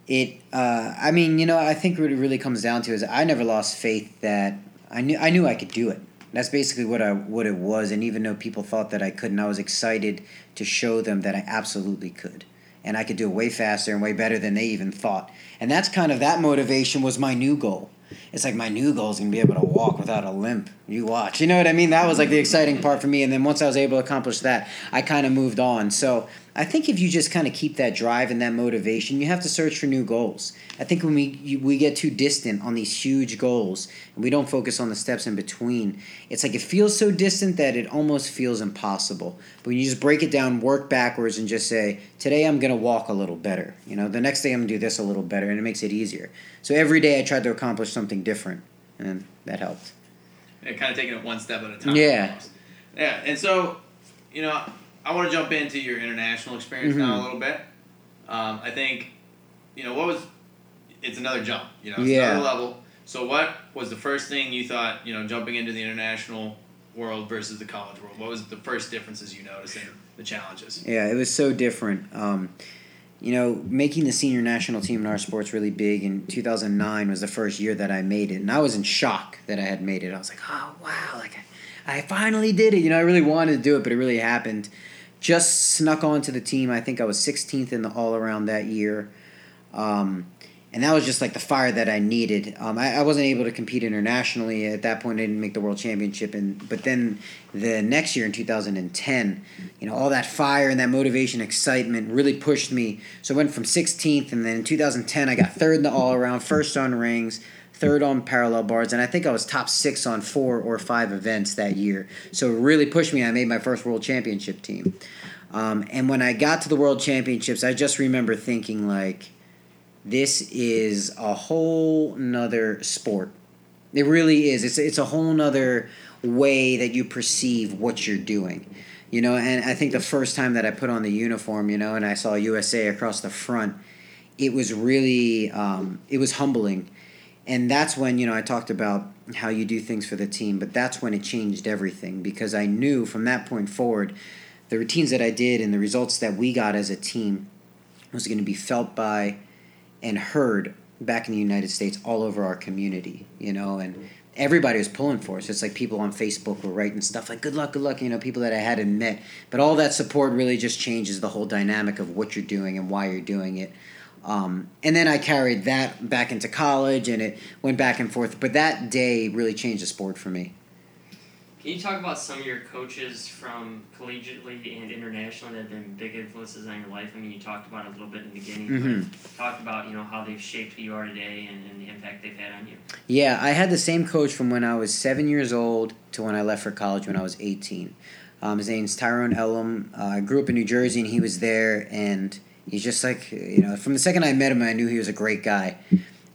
it, uh, I mean, you know, I think what it really comes down to is I never lost faith that I knew I knew I could do it. That's basically what I what it was, and even though people thought that I couldn't, I was excited to show them that I absolutely could and I could do it way faster and way better than they even thought. And that's kind of that motivation was my new goal. It's like my new goal is gonna be able to walk without a limp. You watch. You know what I mean? That was like the exciting part for me. And then once I was able to accomplish that, I kind of moved on. So I think if you just kind of keep that drive and that motivation, you have to search for new goals. I think when we we get too distant on these huge goals and we don't focus on the steps in between, it's like it feels so distant that it almost feels impossible. But when you just break it down, work backwards, and just say, "Today I'm gonna walk a little better." You know, the next day I'm gonna do this a little better, and it makes it easier. So every day I tried to accomplish something different, and that helped. And kind of taking it one step at a time. Yeah. almost. Yeah, and so, you know, I want to jump into your international experience now a Mhm. little bit. Um, I think, you know, what was, it's another jump, you know, it's Yeah. another level. So, what was the first thing you thought, you know, jumping into the international world versus the college world? What was the first differences you noticed and the challenges? Yeah, it was so different. Um, you know, making the senior national team in our sport's really big. In 2009 was the first year that I made it, and I was in shock that I had made it. I was like, oh wow, like I, I finally did it. You know, I really wanted to do it, but it really happened. Just snuck onto the team. I think I was 16th in the all around that year. Um, and that was just like the fire that I needed. Um, I, I wasn't able to compete internationally at that point. I didn't make the world championship, and but then the next year in 2010, you know, all that fire and that motivation, excitement really pushed me. So I went from 16th, and then in 2010, I got third in the all around, first on rings, third on parallel bars, and I think I was top six on four or five events that year. So it really pushed me. I made my first world championship team. Um, and when I got to the world championships, I just remember thinking like this is a whole nother sport. It really is. It's it's a whole nother way that you perceive what you're doing. You know, and I think the first time that I put on the uniform, you know, and I saw USA across the front, it was really um, it was humbling. And that's when, you know, I talked about how you do things for the team, but that's when it changed everything because I knew from that point forward the routines that I did and the results that we got as a team was going to be felt by and heard back in the United States all over our community, you know, and everybody was pulling for us. It's like people on Facebook were writing stuff like "Good luck, good luck," you know, people that I hadn't met. But all that support really just changes the whole dynamic of what you're doing and why you're doing it. Um, and then I carried that back into college, and it went back and forth. But that day really changed the sport for me. Can you talk about some of your coaches from collegiately and internationally that have been big influences on your life? I mean, you talked about it a little bit in the beginning, Mhm. but talked about you know how they've shaped who you are today and, and the impact they've had on you. Yeah, I had the same coach from when I was seven years old to when I left for college when I was 18. Um, his name's Tyrone Ellum. Uh, I grew up in New Jersey and he was there, and he's just like, you know, from the second I met him, I knew he was a great guy.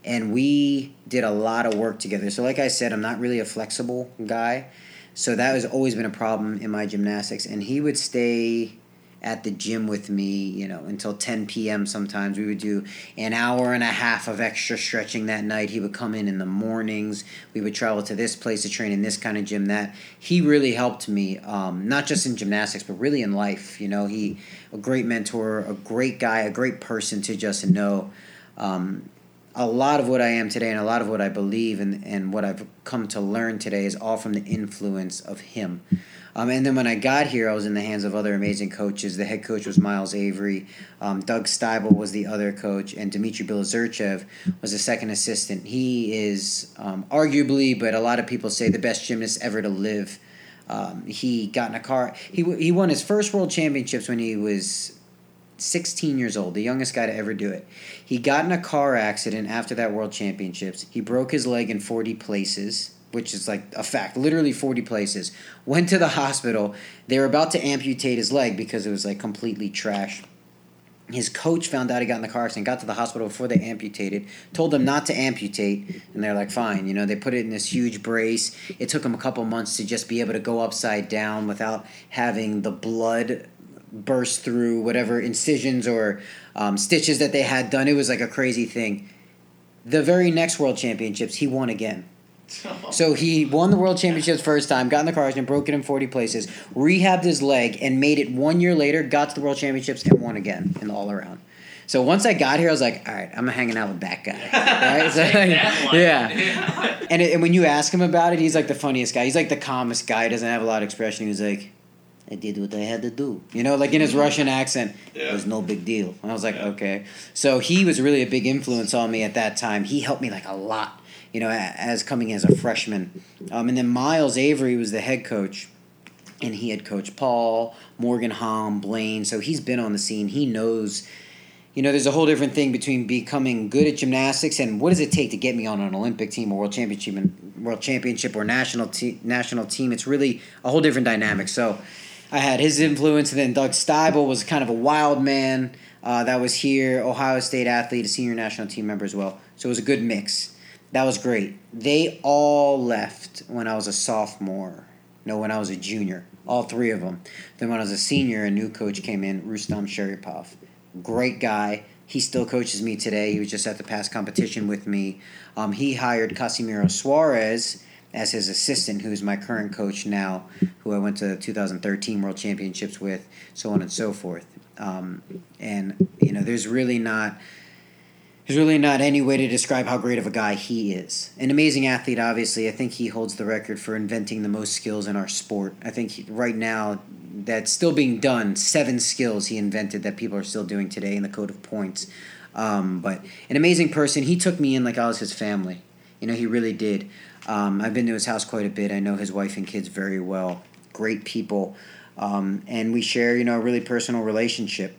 And we did a lot of work together. So, like I said, I'm not really a flexible guy. So, that has always been a problem in my gymnastics. And he would stay at the gym with me, you know, until 10 p.m. sometimes. We would do an hour and a half of extra stretching that night. He would come in in the mornings. We would travel to this place to train in this kind of gym, that. He really helped me, um, not just in gymnastics, but really in life. You know, he, a great mentor, a great guy, a great person to just know. Um, a lot of what I am today and a lot of what I believe and, and what I've come to learn today is all from the influence of him. Um, and then when I got here, I was in the hands of other amazing coaches. The head coach was Miles Avery. Um, Doug Steibel was the other coach, and Dmitry Bilozerchev was the second assistant. He is um, arguably, but a lot of people say, the best gymnast ever to live. Um, he got in a car. He, he won his first world championships when he was 16 years old, the youngest guy to ever do it. He got in a car accident after that World Championships. He broke his leg in 40 places, which is like a fact, literally 40 places. Went to the hospital. They were about to amputate his leg because it was like completely trash. His coach found out he got in the car accident, got to the hospital before they amputated, told them not to amputate, and they're like, fine. You know, they put it in this huge brace. It took him a couple months to just be able to go upside down without having the blood burst through whatever incisions or um, stitches that they had done. It was like a crazy thing. The very next World Championships, he won again. So he won the World Championships first time, got in the car and broke it in 40 places, rehabbed his leg, and made it one year later, got to the World Championships, and won again in the all around. So once I got here, I was like, all right, I'm hanging out with that guy. Right? So, yeah. And, it, and when you ask him about it, he's like the funniest guy. He's like the calmest guy. He doesn't have a lot of expression. He was like, I did what I had to do. You know, like in his Russian accent, it was no big deal. And I was like, okay. So he was really a big influence on me at that time. He helped me like a lot, you know, as coming as a freshman. Um, and then Miles Avery was the head coach. And he had coached Paul, Morgan Hamm, Blaine. So he's been on the scene. He knows, you know, there's a whole different thing between becoming good at gymnastics and what does it take to get me on an Olympic team or world championship, world championship or national te- national team. It's really a whole different dynamic. So I had his influence, and then Doug Steibel was kind of a wild man uh, that was here, Ohio State athlete, a senior national team member as well. So it was a good mix. That was great. They all left when I was a sophomore. No, when I was a junior. All three of them. Then when I was a senior, a new coach came in, Rustam Sharipov. Great guy. He still coaches me today. He was just at the past competition with me. Um, he hired Casimiro Suarez as his assistant, who's my current coach now, who I went to 2013 World Championships with, so on and so forth. Um, and you know, there's really not there's really not any way to describe how great of a guy he is. An amazing athlete, obviously. I think he holds the record for inventing the most skills in our sport. I think he, right now that's still being done. Seven skills he invented that people are still doing today in the code of points. Um, but an amazing person. He took me in like I was his family. You know, he really did. Um, I've been to his house quite a bit. I know his wife and kids very well. Great people. Um, and we share, you know, a really personal relationship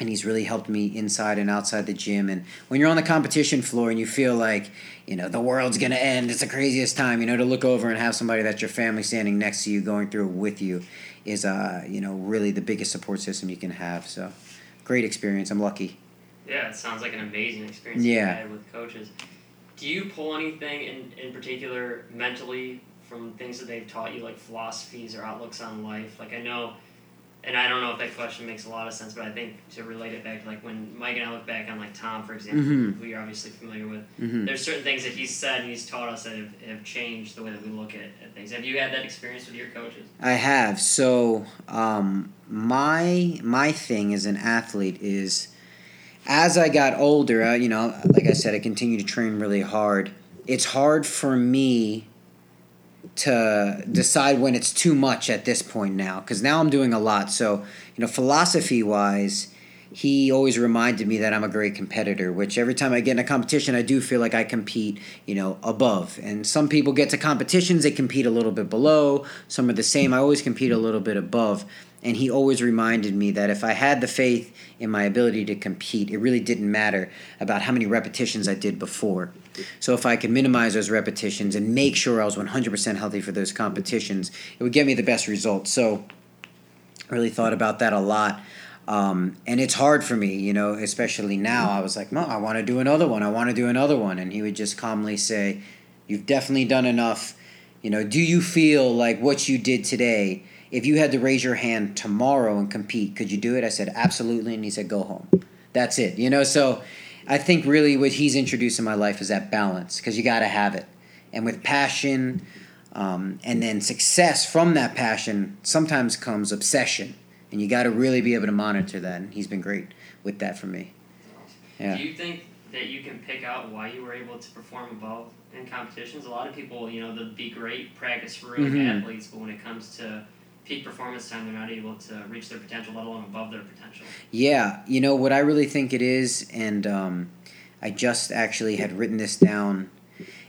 and he's really helped me inside and outside the gym. And when you're on the competition floor and you feel like, you know, the world's gonna end, it's the craziest time, you know, to look over and have somebody that's your family standing next to you, going through it with you, is, uh, you know, really the biggest support system you can have. So, great experience. I'm lucky. Yeah, it sounds like an amazing experience Yeah. you had with coaches. Do you pull anything in, in particular mentally from things that they've taught you, like philosophies or outlooks on life? Like, I know, and I don't know if that question makes a lot of sense, but I think to relate it back to like when Mike and I look back on like Tom, for example, Mhm. who you're obviously familiar with, Mhm. there's certain things that he's said and he's taught us that have, have changed the way that we look at, at things. Have you had that experience with your coaches? I have. So, um, my my thing as an athlete is, as I got older, you know, like I said, I continue to train really hard. It's hard for me to decide when it's too much at this point now because now I'm doing a lot. So, you know, philosophy wise, he always reminded me that I'm a great competitor, which every time I get in a competition, I do feel like I compete, you know, above. And some people get to competitions, they compete a little bit below. Some are the same. I always compete a little bit above. And he always reminded me that if I had the faith in my ability to compete, it really didn't matter about how many repetitions I did before. So if I could minimize those repetitions and make sure I was 100% healthy for those competitions, it would get me the best results. So I really thought about that a lot. Um, and it's hard for me, you know, especially now. I was like, I want to do another one. I want to do another one. And he would just calmly say, You've definitely done enough. You know, do you feel like what you did today, if you had to raise your hand tomorrow and compete, could you do it? I said, Absolutely. And he said, Go home. That's it, you know, so I think really what he's introduced in my life is that balance because you got to have it. And with passion um, and then success from that passion, sometimes comes obsession. And you got to really be able to monitor that. And he's been great with that for me. Yeah. Do you think that you can pick out why you were able to perform above in competitions? A lot of people, you know, they'll be great practice room Mhm. athletes, but when it comes to peak performance time, they're not able to reach their potential, let alone above their potential. Yeah, you know what I really think it is, and um, I just actually had written this down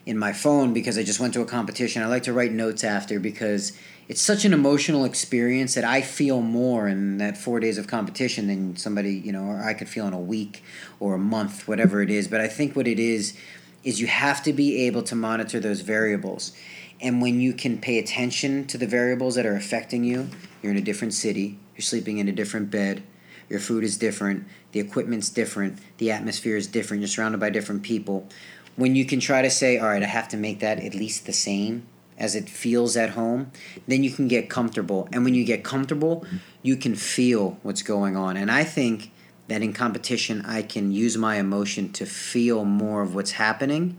in my phone because I just went to a competition. I like to write notes after because it's such an emotional experience that I feel more in that four days of competition than somebody, you know, or I could feel in a week or a month, whatever it is. But I think what it is is you have to be able to monitor those variables. And when you can pay attention to the variables that are affecting you, you're in a different city, you're sleeping in a different bed, your food is different, the equipment's different, the atmosphere is different, you're surrounded by different people. When you can try to say, all right, I have to make that at least the same as it feels at home, then you can get comfortable. And when you get comfortable, you can feel what's going on. And I think that in competition, I can use my emotion to feel more of what's happening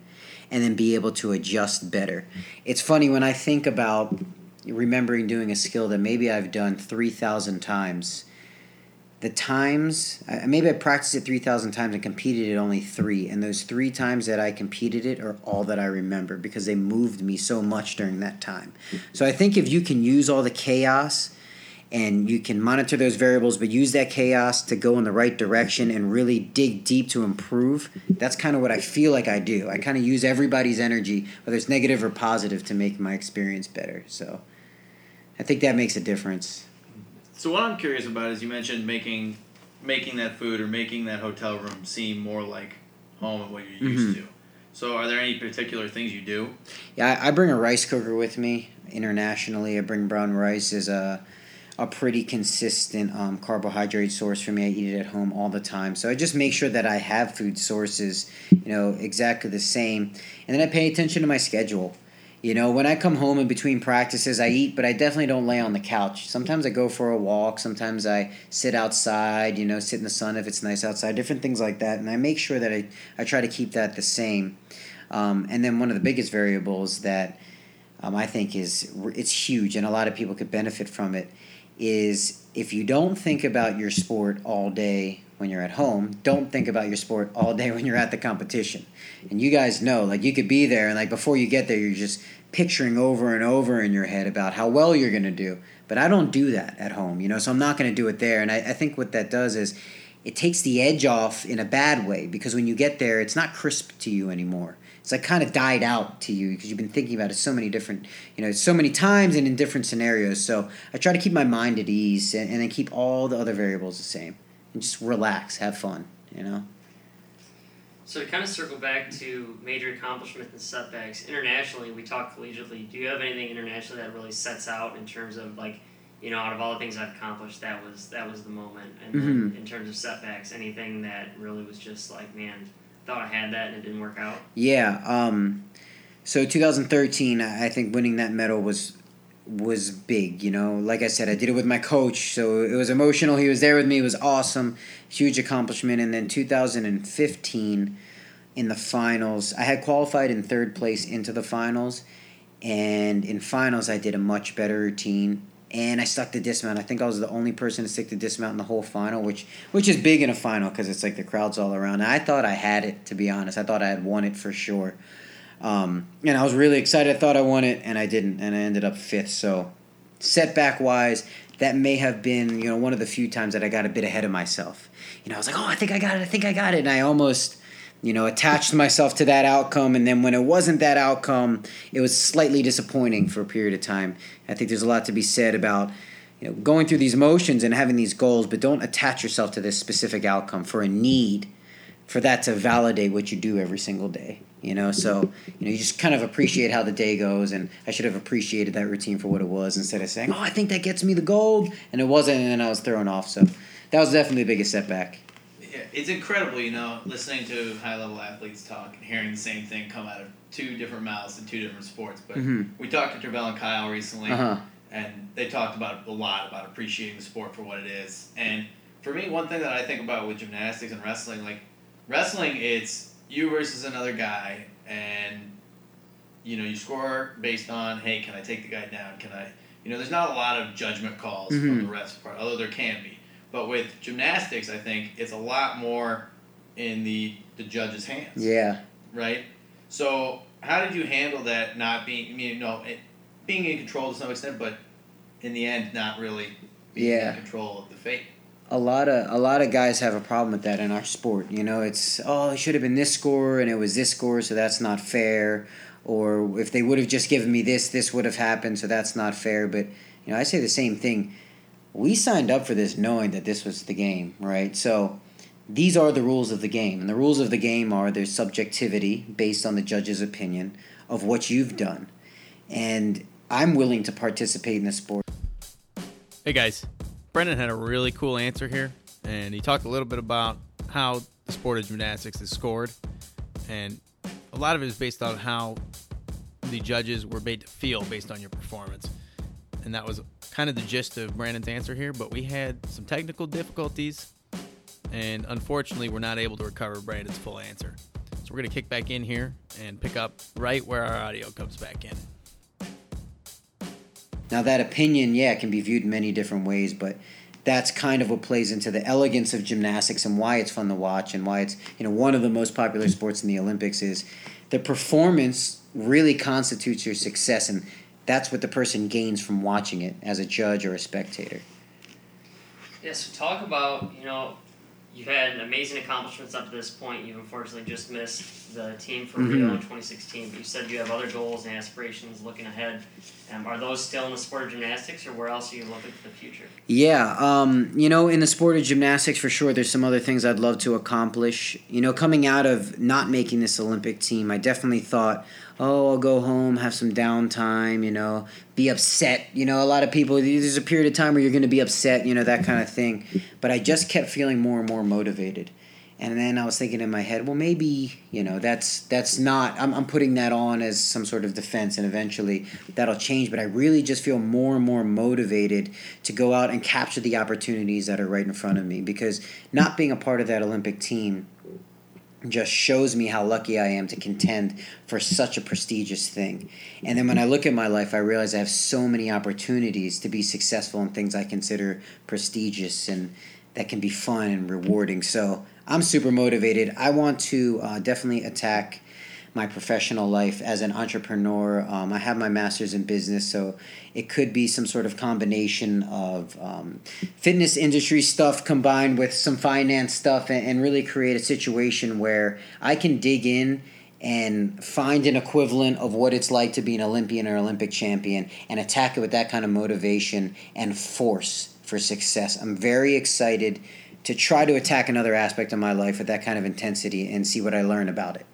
and then be able to adjust better. It's funny when I think about remembering doing a skill that maybe I've done 3,000 times. The times, maybe I practiced it 3,000 times and competed it only three. And those three times that I competed it are all that I remember because they moved me so much during that time. So I think if you can use all the chaos and you can monitor those variables, but use that chaos to go in the right direction and really dig deep to improve. That's kind of what I feel like I do. I kind of use everybody's energy, whether it's negative or positive, to make my experience better. So I think that makes a difference. So what I'm curious about is you mentioned making making that food or making that hotel room seem more like home and what you're used Mhm. to. So are there any particular things you do? Yeah, I, I bring a rice cooker with me internationally. I bring brown rice as a a pretty consistent um, carbohydrate source for me. I eat it at home all the time, so I just make sure that I have food sources, you know, exactly the same, and then I pay attention to my schedule. You know, when I come home in between practices, I eat, but I definitely don't lay on the couch. Sometimes I go for a walk. Sometimes I sit outside, you know, sit in the sun if it's nice outside, different things like that. And I make sure that I, I try to keep that the same. Um, and then one of the biggest variables that um, I think is it's huge, and a lot of people could benefit from it. Is if you don't think about your sport all day when you're at home, don't think about your sport all day when you're at the competition. And you guys know, like you could be there, and like before you get there, you're just picturing over and over in your head about how well you're going to do. But I don't do that at home, you know, so I'm not going to do it there. And I, I think what that does is it takes the edge off in a bad way because when you get there, it's not crisp to you anymore. It's like kind of died out to you because you've been thinking about it so many different, you know, so many times and in different scenarios. So I try to keep my mind at ease and, and then keep all the other variables the same and just relax, have fun, you know. So to kind of circle back to major accomplishments and setbacks internationally, we talk collegiately. Do you have anything internationally that really sets out in terms of like, you know, out of all the things I've accomplished, that was that was the moment. And then Mhm. in terms of setbacks, anything that really was just like, man, thought I had that and it didn't work out. Yeah. Um, so 2013, I think winning that medal was was big. You know, like I said, I did it with my coach, so it was emotional. He was there with me. It was awesome, huge accomplishment. And then 2015, in the finals, I had qualified in third place into the finals, and in finals, I did a much better routine. And I stuck the dismount. I think I was the only person to stick the dismount in the whole final, which which is big in a final because it's like the crowd's all around. I thought I had it, to be honest. I thought I had won it for sure. Um, and I was really excited. I thought I won it, and I didn't, and I ended up fifth. So, setback wise, that may have been you know one of the few times that I got a bit ahead of myself. You know, I was like, oh, I think I got it. I think I got it, and I almost you know attached myself to that outcome. And then when it wasn't that outcome, it was slightly disappointing for a period of time. I think there's a lot to be said about you know going through these motions and having these goals, but don't attach yourself to this specific outcome for a need for that to validate what you do every single day you know? So you know you just kind of appreciate how the day goes. And i should have appreciated that routine for what it was instead of saying oh i think that gets me the gold. And it wasn't. And then i was thrown off. So that was definitely the biggest setback it's incredible, you know, listening to high level athletes talk and hearing the same thing come out of two different mouths in two different sports. But Mhm. we talked to Travell and Kyle recently, Uh-huh. and they talked about a lot about appreciating the sport for what it is. And for me, one thing that I think about with gymnastics and wrestling, like wrestling, it's you versus another guy, and you know you score based on hey, can I take the guy down? Can I? You know, there's not a lot of judgment calls from Mhm. the ref part, although there can be. But with gymnastics, I think it's a lot more in the the judge's hands yeah right? So how did you handle that? Not being, I mean, no, it, being in control to some extent, but in the end, not really being Yeah. in control of the fate. a lot of a lot of guys have a problem with that in our sport. You know, it's oh, it should have been this score and it was this score, so that's not fair. Or if they would have just given me this, this would have happened, so that's not fair. But you know, I say the same thing. We signed up for this knowing that this was the game, right? So these are the rules of the game, and the rules of the game are there's subjectivity based on the judge's opinion of what you've done, and I'm willing to participate in the sport. Hey guys, Brandon had a really cool answer here, and he talked a little bit about how the sport of gymnastics is scored, and a lot of it is based on how the judges were made to feel based on your performance, and that was kind of the gist of Brandon's answer here. But we had some technical difficulties, and unfortunately, we're not able to recover Brandon's full answer. So we're gonna kick back in here and pick up right where our audio comes back in. Now, that opinion, yeah, can be viewed many different ways, but that's kind of what plays into the elegance of gymnastics and why it's fun to watch and why it's you know one of the most popular sports in the Olympics is the performance really constitutes your success and that's what the person gains from watching it as a judge or a spectator. Yeah, so talk about, you know, you've had amazing accomplishments up to this point. You've unfortunately just missed the team for Rio in 2016, but you said you have other goals and aspirations looking ahead. Um, are those still in the sport of gymnastics, or where else are you looking for the future? Yeah, um, you know, in the sport of gymnastics, for sure, there's some other things I'd love to accomplish. You know, coming out of not making this Olympic team, I definitely thought, oh, I'll go home, have some downtime, you know, be upset. You know, a lot of people, there's a period of time where you're going to be upset, you know, that kind of thing. But I just kept feeling more and more motivated. And then I was thinking in my head, well, maybe you know that's that's not. I'm I'm putting that on as some sort of defense, and eventually that'll change. But I really just feel more and more motivated to go out and capture the opportunities that are right in front of me. Because not being a part of that Olympic team just shows me how lucky I am to contend for such a prestigious thing. And then when I look at my life, I realize I have so many opportunities to be successful in things I consider prestigious and that can be fun and rewarding. So I'm super motivated. I want to uh, definitely attack my professional life as an entrepreneur. Um, I have my master's in business, so it could be some sort of combination of um, fitness industry stuff combined with some finance stuff and, and really create a situation where I can dig in and find an equivalent of what it's like to be an Olympian or Olympic champion and attack it with that kind of motivation and force for success. I'm very excited to try to attack another aspect of my life with that kind of intensity and see what I learn about it.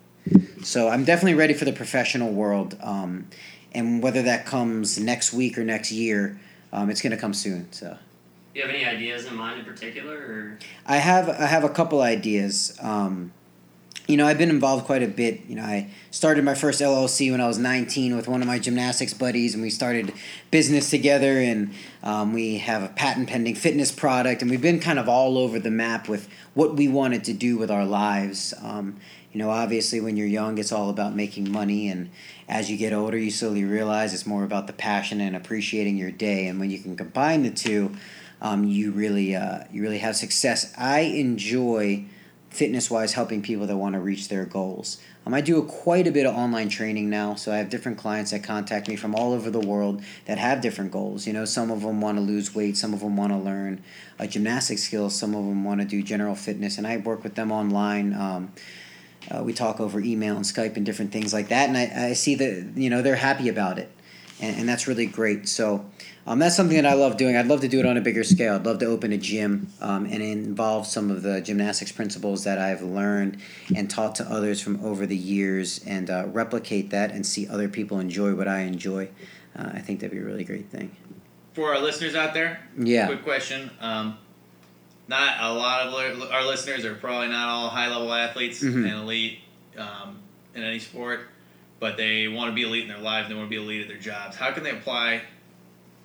So I'm definitely ready for the professional world, um, and whether that comes next week or next year, um, it's going to come soon. So Do you have any ideas in mind in particular, or I have I have a couple ideas. Um, you know, I've been involved quite a bit. You know, I started my first LLC when I was 19 with one of my gymnastics buddies, and we started business together. And um, we have a patent pending fitness product, and we've been kind of all over the map with what we wanted to do with our lives. Um, you know, obviously, when you're young, it's all about making money, and as you get older, you slowly realize it's more about the passion and appreciating your day. And when you can combine the two, um, you really uh, you really have success. I enjoy fitness wise, helping people that want to reach their goals. Um, I do a, quite a bit of online training now, so I have different clients that contact me from all over the world that have different goals. You know, some of them want to lose weight, some of them want to learn uh, gymnastic skills, some of them want to do general fitness, and I work with them online. Um, uh, we talk over email and Skype and different things like that, and I, I see that you know they're happy about it, and, and that's really great. So um, that's something that I love doing. I'd love to do it on a bigger scale. I'd love to open a gym um, and involve some of the gymnastics principles that I've learned and taught to others from over the years and uh, replicate that and see other people enjoy what I enjoy. Uh, I think that'd be a really great thing. For our listeners out there, Yeah. quick question. Um, not a lot of our listeners are probably not all high level athletes Mhm. and elite um, in any sport, but they want to be elite in their lives. They want to be elite at their jobs. How can they apply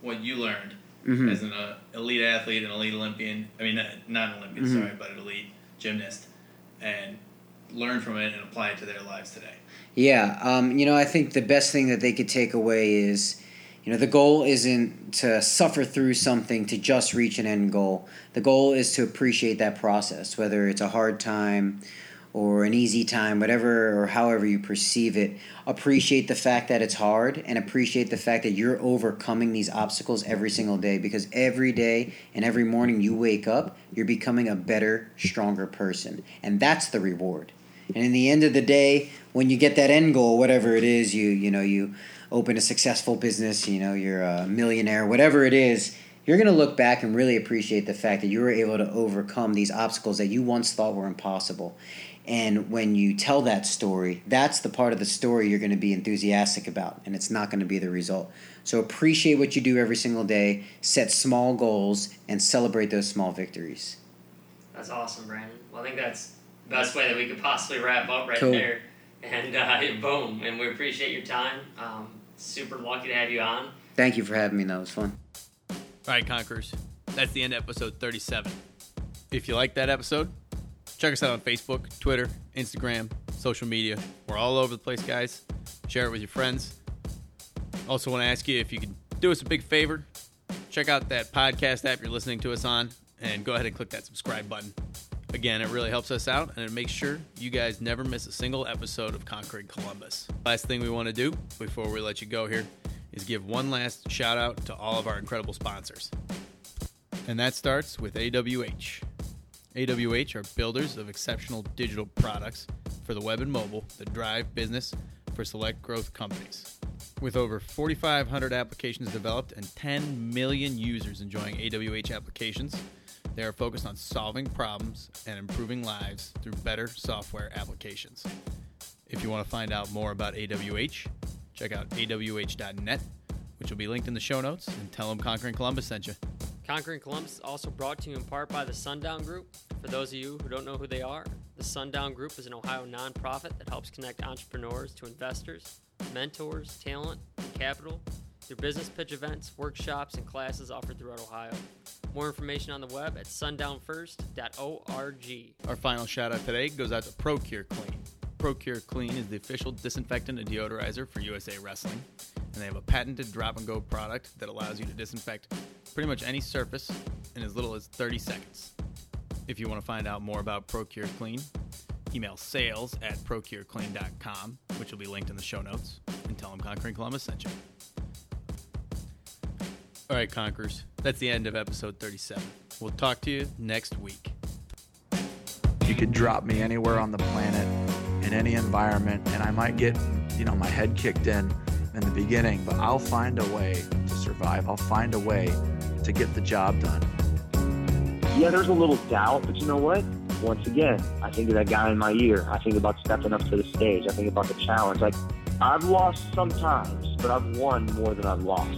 what you learned Mhm. as an uh, elite athlete, an elite Olympian? I mean, not, not an Olympian, Mhm. sorry, but an elite gymnast, and learn from it and apply it to their lives today. Yeah, um, you know, I think the best thing that they could take away is, you know, the goal isn't to suffer through something to just reach an end goal. The goal is to appreciate that process, whether it's a hard time or an easy time, whatever or however you perceive it. Appreciate the fact that it's hard and appreciate the fact that you're overcoming these obstacles every single day because every day and every morning you wake up, you're becoming a better, stronger person. And that's the reward. And in the end of the day, when you get that end goal, whatever it is, you you know you open a successful business, you know you're a millionaire, whatever it is, you're gonna look back and really appreciate the fact that you were able to overcome these obstacles that you once thought were impossible. And when you tell that story, that's the part of the story you're going to be enthusiastic about, and it's not going to be the result. So appreciate what you do every single day, set small goals, and celebrate those small victories. That's awesome, Brandon. Well, I think that's the best way that we could possibly wrap up right Cool. there. And uh, boom, and we appreciate your time. Um, super lucky to have you on. Thank you for having me. That was fun. All right, Conquerors. That's the end of episode 37. If you like that episode, check us out on Facebook, Twitter, Instagram, social media. We're all over the place, guys. Share it with your friends. Also, want to ask you if you could do us a big favor. Check out that podcast app you're listening to us on and go ahead and click that subscribe button. Again, it really helps us out and it makes sure you guys never miss a single episode of Conquering Columbus. Last thing we want to do before we let you go here is give one last shout out to all of our incredible sponsors. And that starts with AWH. AWH are builders of exceptional digital products for the web and mobile that drive business for select growth companies. With over 4,500 applications developed and 10 million users enjoying AWH applications, they are focused on solving problems and improving lives through better software applications. If you want to find out more about AWH, check out awh.net, which will be linked in the show notes, and tell them Conquering Columbus sent you. Conquering Columbus is also brought to you in part by the Sundown Group. For those of you who don't know who they are, the Sundown Group is an Ohio nonprofit that helps connect entrepreneurs to investors, mentors, talent, and capital through business pitch events, workshops, and classes offered throughout Ohio. More information on the web at sundownfirst.org. Our final shout out today goes out to Procure Clean. Procure Clean is the official disinfectant and deodorizer for USA Wrestling, and they have a patented drop and go product that allows you to disinfect pretty much any surface in as little as 30 seconds. If you want to find out more about Procure Clean, email sales at procureclean.com, which will be linked in the show notes, and tell them Conquering Columbus sent you. All right, Conquerors, that's the end of episode 37. We'll talk to you next week. You could drop me anywhere on the planet in any environment, and I might get, you know, my head kicked in in the beginning, but I'll find a way to survive. I'll find a way to get the job done. Yeah, there's a little doubt, but you know what? Once again, I think of that guy in my ear. I think about stepping up to the stage. I think about the challenge. Like, I've lost sometimes, but I've won more than I've lost.